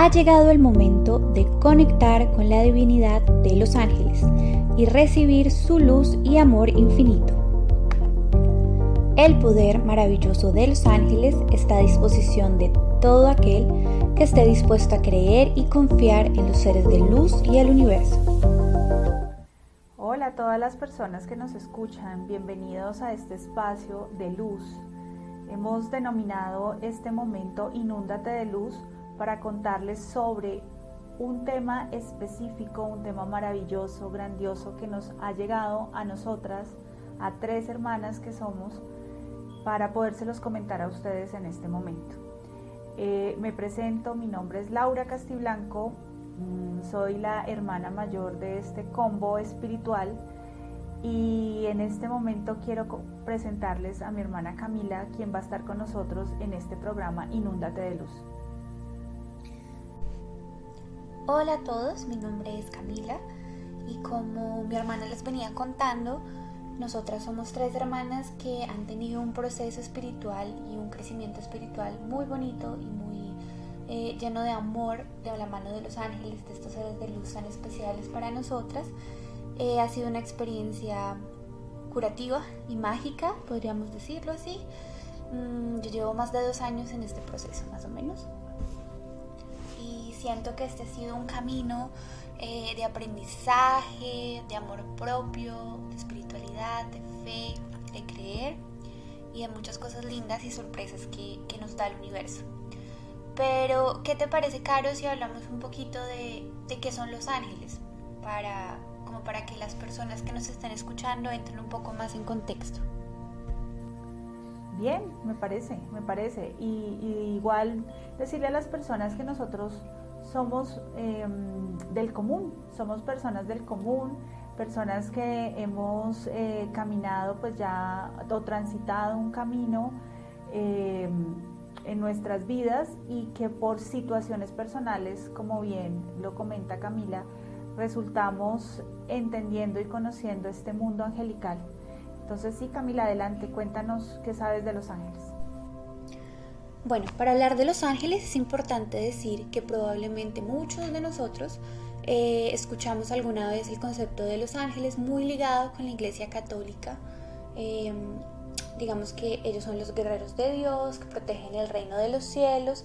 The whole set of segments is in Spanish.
ha llegado el momento de conectar con la divinidad de los ángeles y recibir su luz y amor infinito. El poder maravilloso de los ángeles está a disposición de todo aquel que esté dispuesto a creer y confiar en los seres de luz y el universo. Hola a todas las personas que nos escuchan, bienvenidos a este espacio de luz. Hemos denominado este momento Inúndate de Luz para contarles sobre un tema específico, un tema maravilloso, grandioso que nos ha llegado a nosotras, a tres hermanas que somos, para podérselos comentar a ustedes en este momento. Eh, me presento, mi nombre es Laura Castiblanco, mm, soy la hermana mayor de este combo espiritual y en este momento quiero presentarles a mi hermana Camila, quien va a estar con nosotros en este programa Inúndate de Luz. Hola a todos, mi nombre es Camila y como mi hermana les venía contando, nosotras somos tres hermanas que han tenido un proceso espiritual y un crecimiento espiritual muy bonito y muy eh, lleno de amor de la mano de los ángeles, de estos seres de luz tan especiales para nosotras. Eh, ha sido una experiencia curativa y mágica, podríamos decirlo así. Mm, yo llevo más de dos años en este proceso, más o menos siento que este ha sido un camino eh, de aprendizaje, de amor propio, de espiritualidad, de fe, de creer y de muchas cosas lindas y sorpresas que, nos da el universo. Pero, ¿qué te parece, Caro, si hablamos un poquito de, de qué son los ángeles? Para, como para que las personas que nos estén escuchando entren un poco más en contexto. Bien, me parece, me parece. y, igual decirle a las personas que nosotros somos em, del común, somos personas del común, personas que hemos eh, caminado pues ya o transitado un camino em, en nuestras vidas y que por situaciones personales, como bien lo comenta Camila, resultamos entendiendo y conociendo este mundo angelical. Entonces sí, Camila, adelante, cuéntanos qué sabes de los ángeles. Bueno, para hablar de los ángeles es importante decir que probablemente muchos de nosotros eh, escuchamos alguna vez el concepto de los ángeles muy ligado con la Iglesia Católica. Em, digamos que ellos son los guerreros de Dios, que protegen el reino de los cielos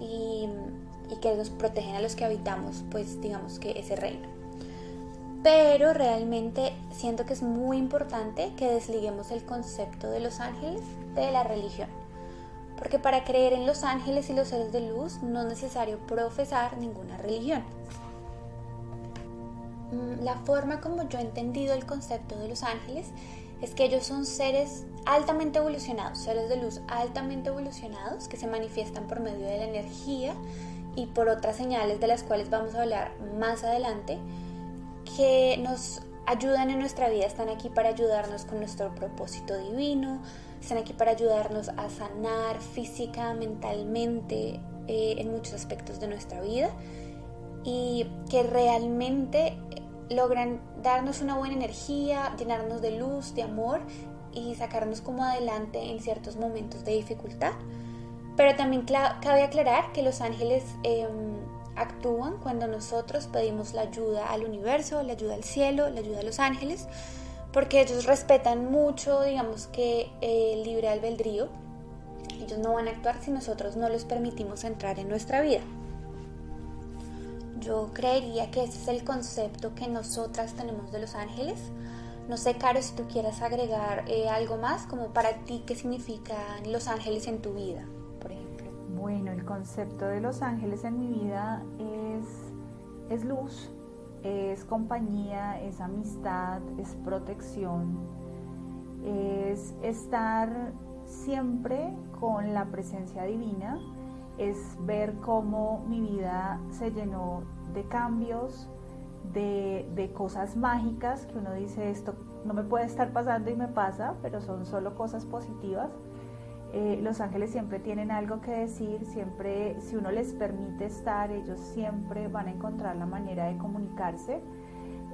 y, que los protegen a los que habitamos, pues digamos que ese reino. Pero realmente siento que es muy importante que desliguemos el concepto de los ángeles de la religión porque para creer en los ángeles y los seres de luz no es necesario profesar ninguna religión. Mm, la forma como yo he entendido el concepto de los ángeles es que ellos son seres altamente evolucionados, seres de luz altamente evolucionados que se manifiestan por medio de la energía y por otras señales de las cuales vamos a hablar más adelante, que nos ayudan en nuestra vida, están aquí para ayudarnos con nuestro propósito divino, están aquí para ayudarnos a sanar física, mentalmente, eh, en muchos aspectos de nuestra vida y que realmente logran darnos una buena energía, llenarnos de luz, de amor y sacarnos como adelante en ciertos momentos de dificultad. Pero también cabe aclarar que los ángeles em, actúan cuando nosotros pedimos la ayuda al universo, la ayuda al cielo, la ayuda a los ángeles, porque ellos respetan mucho, digamos que el libre albedrío. Ellos no van a actuar si nosotros no les permitimos entrar en nuestra vida. Yo creería que ese es el concepto que nosotras tenemos de los ángeles. No sé, Caro, si tú quieras agregar eh, algo más, como para ti, ¿qué significan los ángeles en tu vida, por ejemplo? Bueno, el concepto de los ángeles en mi vida es, es luz, es compañía, es amistad, es protección, es estar siempre con la presencia divina, es ver cómo mi vida se llenó de cambios, de, de, cosas mágicas, que uno dice esto no me puede estar pasando y me pasa, pero son solo cosas positivas eh, los ángeles siempre tienen algo que decir, siempre, si uno les permite estar, ellos siempre van a encontrar la manera de comunicarse.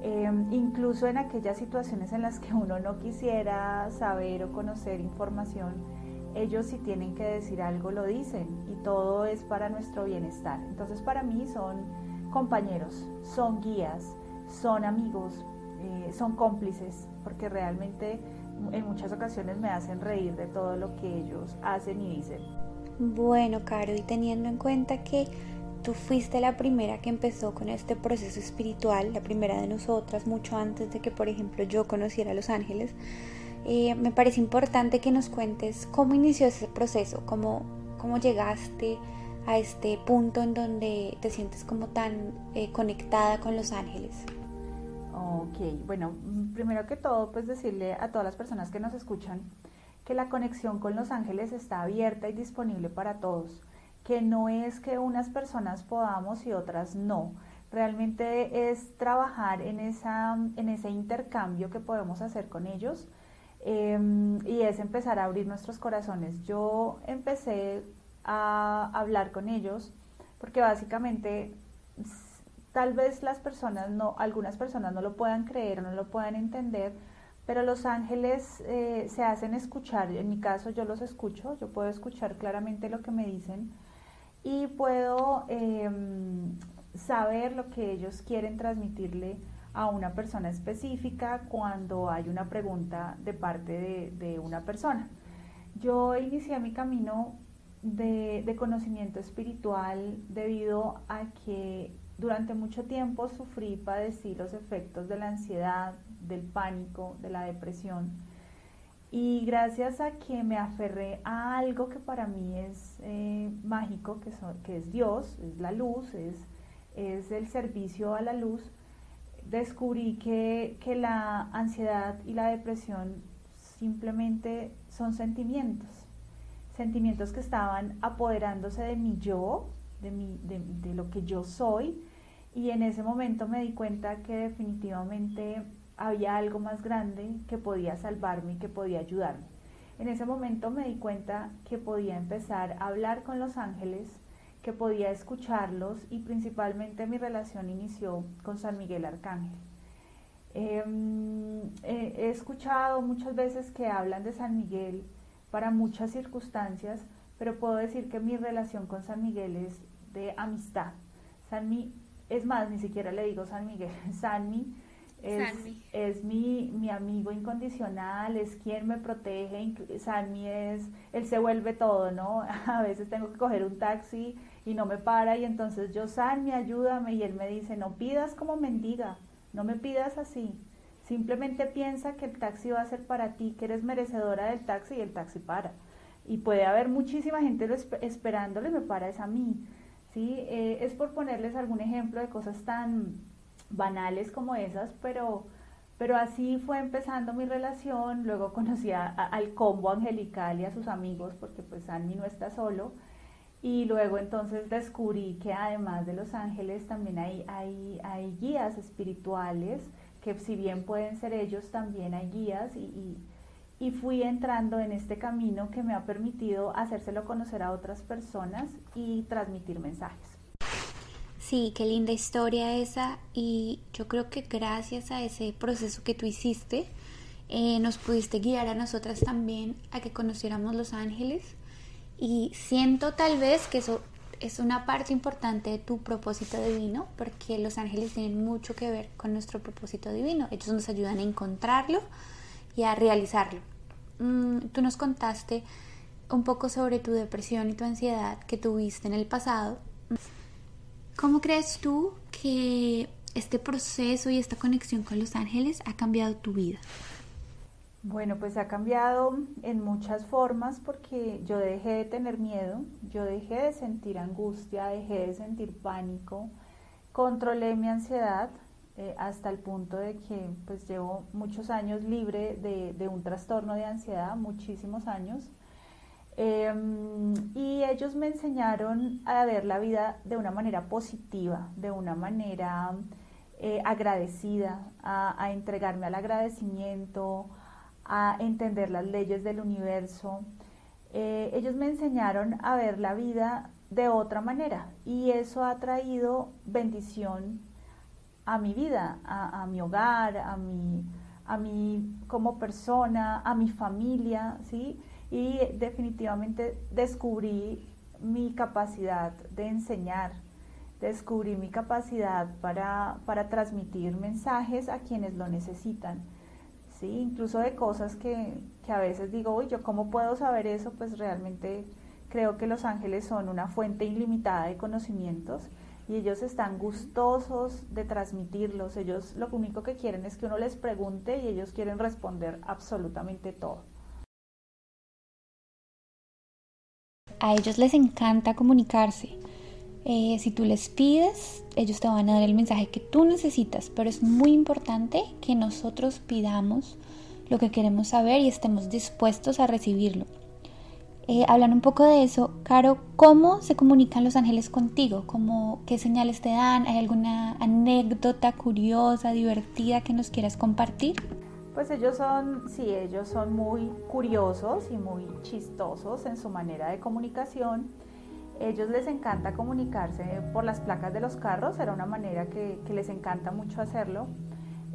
Eh, incluso en aquellas situaciones en las que uno no quisiera saber o conocer información, ellos si tienen que decir algo lo dicen y todo es para nuestro bienestar. Entonces para mí son compañeros, son guías, son amigos, eh, son cómplices, porque realmente en muchas ocasiones me hacen reír de todo lo que ellos hacen y dicen. Bueno, Caro, y teniendo en cuenta que tú fuiste la primera que empezó con este proceso espiritual, la primera de nosotras, mucho antes de que, por ejemplo, yo conociera a los ángeles, eh, me parece importante que nos cuentes cómo inició ese proceso, cómo, cómo llegaste a este punto en donde te sientes como tan eh, conectada con los ángeles. Ok, bueno, primero que todo, pues decirle a todas las personas que nos escuchan que la conexión con los ángeles está abierta y disponible para todos, que no es que unas personas podamos y otras no. Realmente es trabajar en, esa, en ese intercambio que podemos hacer con ellos em, y es empezar a abrir nuestros corazones. Yo empecé a hablar con ellos porque básicamente Tal vez las personas no, algunas personas no lo puedan creer o no lo puedan entender, pero los ángeles eh, se hacen escuchar. En mi caso yo los escucho, yo puedo escuchar claramente lo que me dicen y puedo em, saber lo que ellos quieren transmitirle a una persona específica cuando hay una pregunta de parte de, una persona. Yo inicié mi camino de, conocimiento espiritual debido a que durante mucho tiempo sufrí padecí los efectos de la ansiedad, del pánico, de la depresión. Y gracias a que me aferré a algo que para mí es eh, mágico, que, es Dios, es la luz, es, el servicio a la luz, descubrí que, la ansiedad y la depresión simplemente son sentimientos, sentimientos que estaban apoderándose de mi yo, de, lo que yo soy y en ese momento me di cuenta que definitivamente había algo más grande que podía salvarme y que podía ayudarme. En ese momento me di cuenta que podía empezar a hablar con los ángeles, que podía escucharlos y principalmente mi relación inició con San Miguel Arcángel. Em, he escuchado muchas veces que hablan de San Miguel para muchas circunstancias, pero puedo decir que mi relación con San Miguel es de amistad. San, es más, ni siquiera le digo San Miguel, Sanmi es, es mi, mi, amigo incondicional, es quien me protege, Sanmi es, él se vuelve todo, ¿no? A veces tengo que coger un taxi y no me para y entonces yo, Sanmi, ayúdame y él me dice, no pidas como mendiga, no me pidas así, simplemente piensa que el taxi va a ser para ti, que eres merecedora del taxi y el taxi para. Y puede haber muchísima gente esperándole, me para es a mí. Eh, es por ponerles algún ejemplo de cosas tan banales como esas, pero, pero así fue empezando mi relación, luego conocí al combo angelical y a sus amigos, porque pues Sanmi no está solo, y luego entonces descubrí que además de los ángeles también hay, hay, hay guías espirituales, que si bien pueden ser ellos, también hay guías y fui entrando en este camino que me ha permitido hacérselo conocer a otras personas y transmitir mensajes. Sí, qué linda historia esa y yo creo que gracias a ese proceso que tú hiciste eh, nos pudiste guiar a nosotras también a que conociéramos los ángeles y siento tal vez que eso es una parte importante de tu propósito divino porque los ángeles tienen mucho que ver con nuestro propósito divino. Ellos nos ayudan a encontrarlo y a realizarlo. Mm, tú nos contaste un poco sobre tu depresión y tu ansiedad que tuviste en el pasado. ¿Cómo crees tú que este proceso y esta conexión con los ángeles ha cambiado tu vida? Bueno, pues ha cambiado en muchas formas porque yo dejé de tener miedo, yo dejé de sentir angustia, dejé de sentir pánico, controlé mi ansiedad, eh, hasta el punto de que pues llevo muchos años libre de, un trastorno de ansiedad, muchísimos años. Em, y ellos me enseñaron a ver la vida de una manera positiva, de una manera eh, agradecida, a, entregarme al agradecimiento, a entender las leyes del universo. Eh, ellos me enseñaron a ver la vida de otra manera y eso ha traído bendición a mi vida, a, mi hogar, a mi, a mí como persona, a mi familia, ¿sí? y definitivamente descubrí mi capacidad de enseñar, descubrí mi capacidad para, para transmitir mensajes a quienes lo necesitan. ¿sí? Incluso de cosas que, que a veces digo, uy, ¿yo cómo puedo saber eso? Pues realmente creo que los ángeles son una fuente ilimitada de conocimientos y ellos están gustosos de transmitirlos. Ellos lo único que quieren es que uno les pregunte y ellos quieren responder absolutamente todo. A ellos les encanta comunicarse. Eh, si tú les pides, ellos te van a dar el mensaje que tú necesitas, pero es muy importante que nosotros pidamos lo que queremos saber y estemos dispuestos a recibirlo. Eh, hablar un poco de eso, Caro, ¿cómo se comunican los ángeles contigo? ¿Cómo, ¿Qué señales te dan? ¿Hay alguna anécdota curiosa, divertida que nos quieras compartir? Pues ellos son, sí, ellos son muy curiosos y muy chistosos en su manera de comunicación. Ellos les encanta comunicarse por las placas de los carros, era una manera que, que les encanta mucho hacerlo.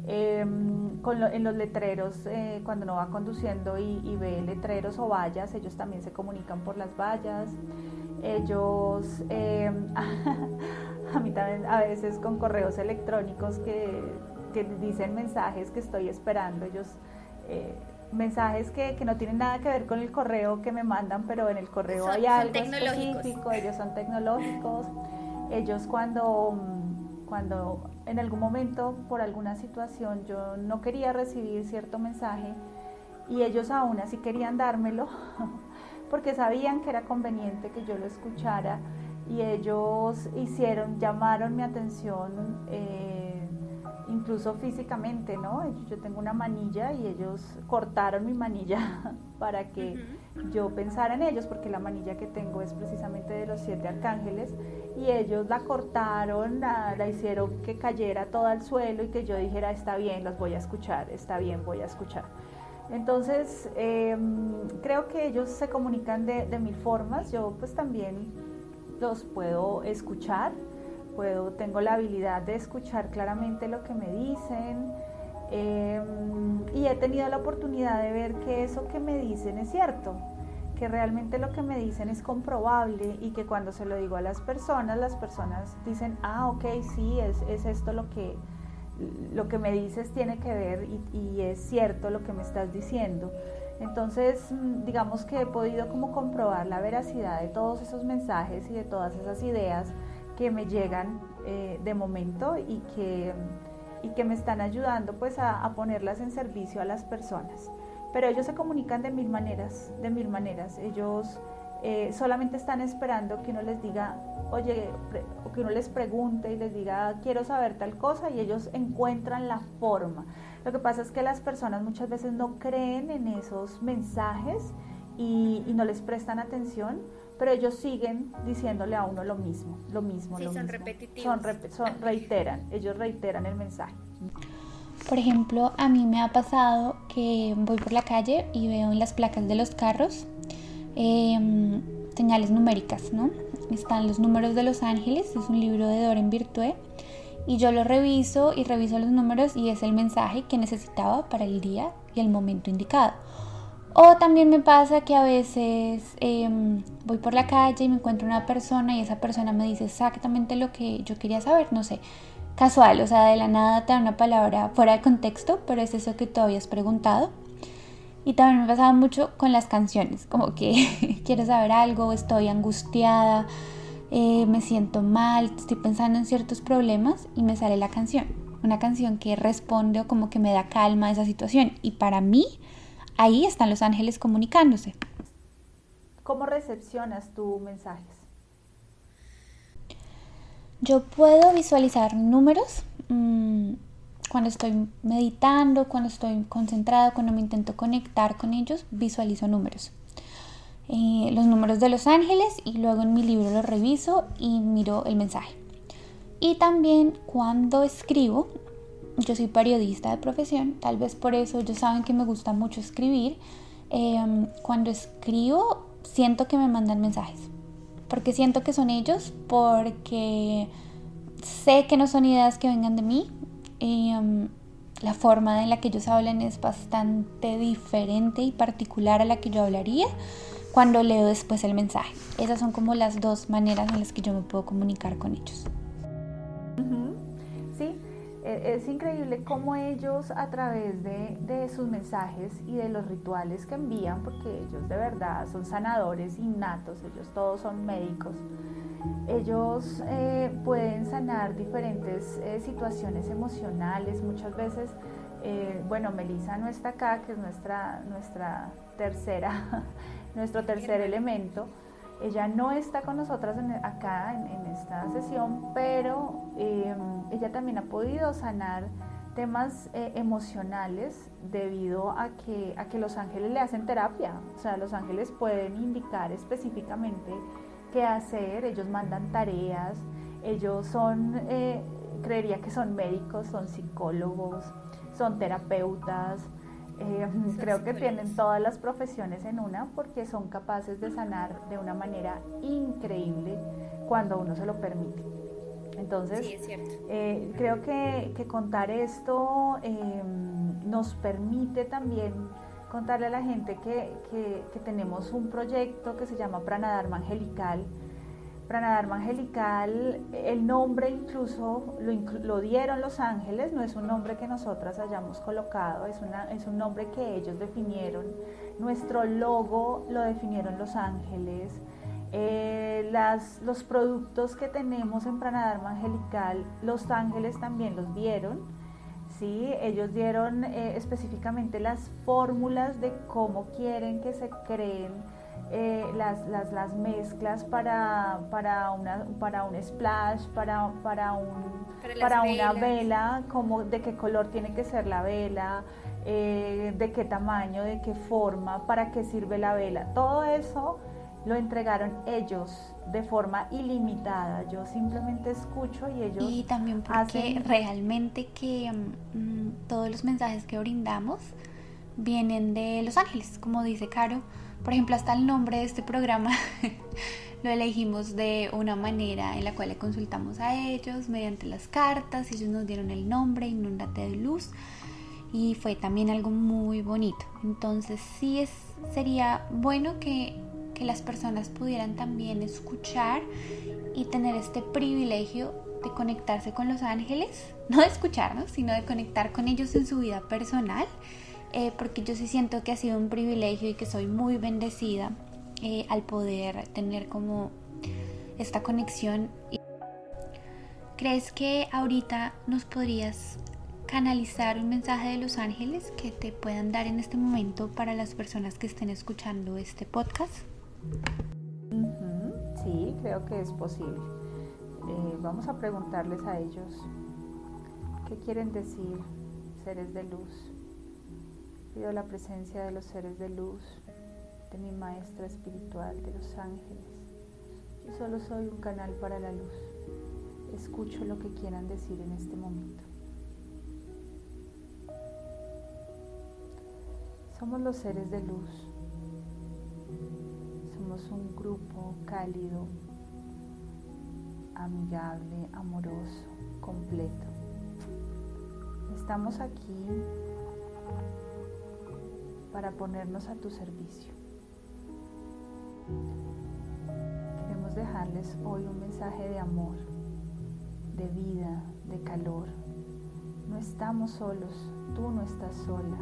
Em, en los letreros, eh, cuando uno va conduciendo y, ve letreros o vallas, ellos también se comunican por las vallas. Ellos, em, a mí también a veces con correos electrónicos que, que dicen mensajes que estoy esperando, ellos... Eh, mensajes que, que, no tienen nada que ver con el correo que me mandan, pero en el correo hay algo específico, ellos son tecnológicos. Ellos cuando, cuando en algún momento, por alguna situación, yo no quería recibir cierto mensaje y ellos aún así querían dármelo porque sabían que era conveniente que yo lo escuchara y ellos hicieron, llamaron mi atención. Eh, incluso físicamente, ¿no? Yo tengo una manilla y ellos cortaron mi manilla para que yo pensara en ellos, porque la manilla que tengo es precisamente de los siete arcángeles, y ellos la cortaron, la, hicieron que cayera todo al suelo y que yo dijera, está bien, los voy a escuchar, está bien, voy a escuchar. Entonces, em, creo que ellos se comunican de, de mil formas, yo pues también los puedo escuchar puedo, tengo la habilidad de escuchar claramente lo que me dicen em, y he tenido la oportunidad de ver que eso que me dicen es cierto, que realmente lo que me dicen es comprobable y que cuando se lo digo a las personas, las personas dicen, ah, ok, sí, es, es esto lo que, lo que me dices tiene que ver y, y es cierto lo que me estás diciendo. Entonces, mm, digamos que he podido como comprobar la veracidad de todos esos mensajes y de todas esas ideas que me llegan eh, de momento y que, y que me están ayudando pues a, ponerlas en servicio a las personas. Pero ellos se comunican de mil maneras, de mil maneras. Ellos eh, solamente están esperando que uno les diga, oye, o que uno les pregunte y les diga, quiero saber tal cosa, y ellos encuentran la forma. Lo que pasa es que las personas muchas veces no creen en esos mensajes y, y no les prestan atención pero ellos siguen diciéndole a uno lo mismo, lo mismo, sí, lo son mismo. repetitivos. Son, reiteran, ellos reiteran el mensaje. Por ejemplo, a mí me ha pasado que voy por la calle y veo en las placas de los carros em, señales numéricas, ¿no? Están los números de los ángeles, es un libro de Doren Virtue, y yo lo reviso y reviso los números y es el mensaje que necesitaba para el día y el momento indicado. O también me pasa que a veces em, voy por la calle y me encuentro una persona y esa persona me dice exactamente lo que yo quería saber, no sé, casual, o sea, de la nada te da una palabra fuera de contexto, pero es eso que tú habías preguntado. Y también me pasaba mucho con las canciones, como que quiero saber algo, estoy angustiada, eh, me siento mal, estoy pensando en ciertos problemas y me sale la canción. Una canción que responde o como que me da calma a esa situación. Y para mí, Ahí están los ángeles comunicándose. ¿Cómo recepcionas tus mensajes? Yo puedo visualizar números mm, cuando estoy meditando, cuando estoy concentrado, cuando me intento conectar con ellos, visualizo números. Eh, los números de los ángeles y luego en mi libro los reviso y miro el mensaje. Y también cuando escribo, yo soy periodista de profesión, tal vez por eso ellos saben que me gusta mucho escribir. Em, cuando escribo siento que me mandan mensajes, porque siento que son ellos, porque sé que no son ideas que vengan de mí em, la forma en la que ellos hablan es bastante diferente y particular a la que yo hablaría cuando leo después el mensaje. Esas son como las dos maneras en las que yo me puedo comunicar con ellos. Es increíble cómo ellos a través de, de, sus mensajes y de los rituales que envían, porque ellos de verdad son sanadores innatos, ellos todos son médicos, ellos eh, pueden sanar diferentes eh, situaciones emocionales. Muchas veces, eh, bueno, Melissa no está acá, que es nuestra, nuestra tercera, nuestro tercer elemento. Ella no está con nosotras acá en, esta sesión, pero ella también ha podido sanar temas emocionales debido a que, a que los ángeles le hacen terapia. O sea, los ángeles pueden indicar específicamente qué hacer, ellos mandan tareas, ellos son, eh, creería que son médicos, son psicólogos, son terapeutas, eh, creo que tienen todas las profesiones en una porque son capaces de sanar de una manera increíble cuando uno se lo permite. Entonces, eh, creo que, contar esto em, nos permite también contarle a la gente que, tenemos un proyecto que se llama Pranadharma Angelical. Pranadharma Angelical, el nombre incluso lo, dieron los ángeles, no es un nombre que nosotras hayamos colocado, es, un nombre que ellos definieron. Nuestro logo lo definieron los ángeles. Eh, las, los productos que tenemos en Pranadharma Angelical, los ángeles también los vieron ¿sí? Ellos dieron eh, específicamente las fórmulas de cómo quieren que se creen eh, las, las, las, mezclas para, para, una, para un splash, para, para, un, para, una vela, como de qué color tiene que ser la vela, eh, de qué tamaño, de qué forma, para qué sirve la vela. Todo eso lo entregaron ellos de forma ilimitada. Yo simplemente escucho y ellos y también porque realmente que mm, todos los mensajes que brindamos vienen de Los Ángeles, como dice Caro. Por ejemplo, hasta el nombre de este programa lo elegimos de una manera en la cual le consultamos a ellos mediante las cartas. Ellos nos dieron el nombre, Inundate de Luz. Y fue también algo muy bonito. Entonces sí es, sería bueno que que las personas pudieran también escuchar y tener este privilegio de conectarse con los ángeles, no de escucharnos, sino de conectar con ellos en su vida personal, eh, porque yo sí siento que ha sido un privilegio y que soy muy bendecida eh, al poder tener como esta conexión. ¿Crees que ahorita nos podrías canalizar un mensaje de los ángeles que te puedan dar en este momento para las personas que estén escuchando este podcast? Sí, creo que es posible. Eh, vamos a preguntarles a ellos qué quieren decir seres de luz. Pido la presencia de los seres de luz, de mi maestra espiritual, de los ángeles. Yo solo soy un canal para la luz. Escucho lo que quieran decir en este momento. Somos los seres de luz un grupo cálido, amigable, amoroso, completo. Estamos aquí para ponernos a tu servicio. Queremos dejarles hoy un mensaje de amor, de vida, de calor. No estamos solos, tú no estás sola.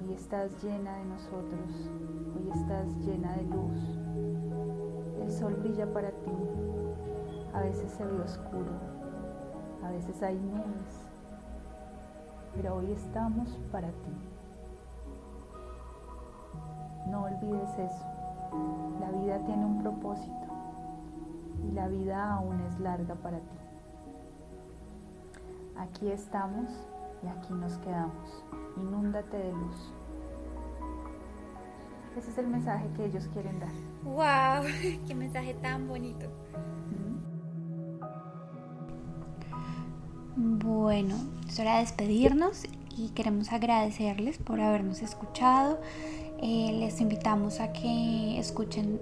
Hoy estás llena de nosotros, hoy estás llena de luz. El sol brilla para ti. A veces se ve oscuro, a veces hay nubes, pero hoy estamos para ti. No olvides eso. La vida tiene un propósito y la vida aún es larga para ti. Aquí estamos y aquí nos quedamos. Inúndate de luz. Ese es el mensaje que ellos quieren dar. ¡Wow! ¡Qué mensaje tan bonito! Bueno, es hora de despedirnos y queremos agradecerles por habernos escuchado. Eh, les invitamos a que escuchen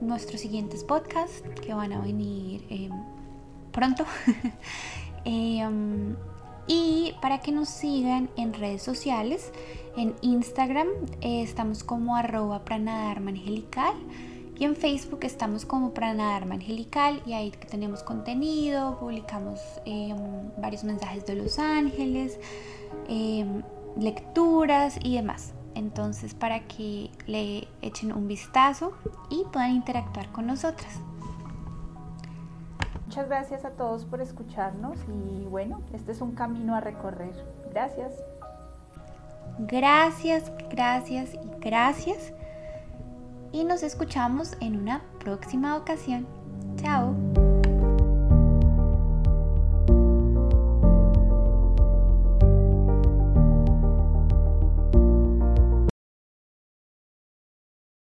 nuestros siguientes podcasts que van a venir eh, pronto. Eh, um, y para que nos sigan en redes sociales. En Instagram estamos como arroba pranadharma angelical y en Facebook estamos como pranadharma angelical y ahí tenemos contenido, publicamos em, varios mensajes de los ángeles, lecturas y demás. Entonces para que le echen un vistazo y puedan interactuar con nosotras. Muchas gracias a todos por escucharnos y bueno, este es un camino a recorrer. Gracias. Gracias, gracias y gracias. Y nos escuchamos en una próxima ocasión. Chao.